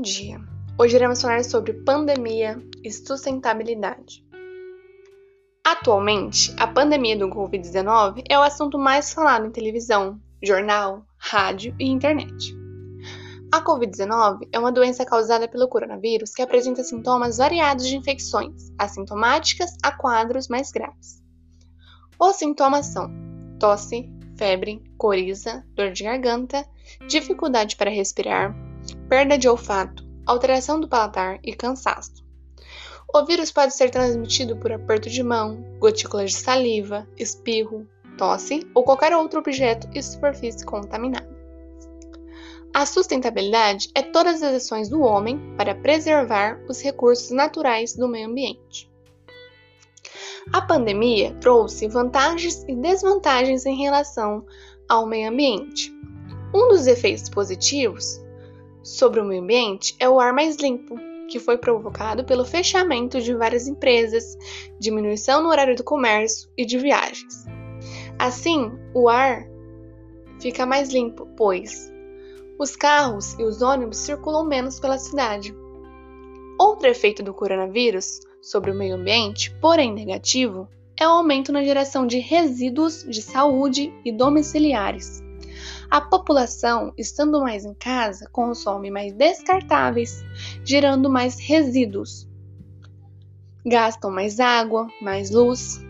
dia! Hoje iremos falar sobre pandemia e sustentabilidade. Atualmente, a pandemia do Covid-19 é o assunto mais falado em televisão, jornal, rádio e internet. A Covid-19 é uma doença causada pelo coronavírus que apresenta sintomas variados de infecções, assintomáticas a quadros mais graves. Os sintomas são tosse, febre, coriza, dor de garganta, dificuldade para respirar, perda de olfato, alteração do paladar e cansaço. O vírus pode ser transmitido por aperto de mão, gotículas de saliva, espirro, tosse ou qualquer outro objeto e superfície contaminada. A sustentabilidade é todas as ações do homem para preservar os recursos naturais do meio ambiente. A pandemia trouxe vantagens e desvantagens em relação ao meio ambiente. Um dos efeitos positivos sobre o meio ambiente é o ar mais limpo, que foi provocado pelo fechamento de várias empresas, diminuição no horário do comércio e de viagens. Assim, o ar fica mais limpo, pois os carros e os ônibus circulam menos pela cidade. Outro efeito do coronavírus sobre o meio ambiente, porém negativo, é o aumento na geração de resíduos de saúde e domiciliares. A população, estando mais em casa, consome mais descartáveis, gerando mais resíduos. Gastam mais água, mais luz.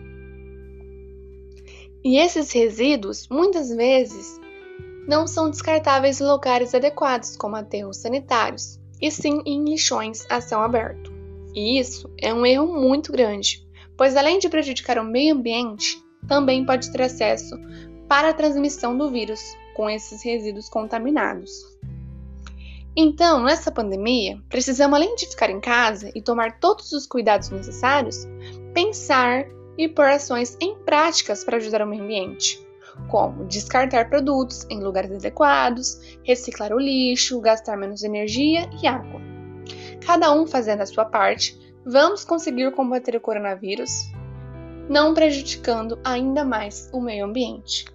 E esses resíduos, muitas vezes, não são descartáveis em lugares adequados, como aterros sanitários, e sim em lixões a céu aberto. E isso é um erro muito grande, pois além de prejudicar o meio ambiente, também pode ter acesso para a transmissão do vírus com esses resíduos contaminados. Então, nessa pandemia, precisamos, além de ficar em casa e tomar todos os cuidados necessários, pensar e pôr ações em práticas para ajudar o meio ambiente, como descartar produtos em lugares adequados, reciclar o lixo, gastar menos energia e água. Cada um fazendo a sua parte, vamos conseguir combater o coronavírus, não prejudicando ainda mais o meio ambiente.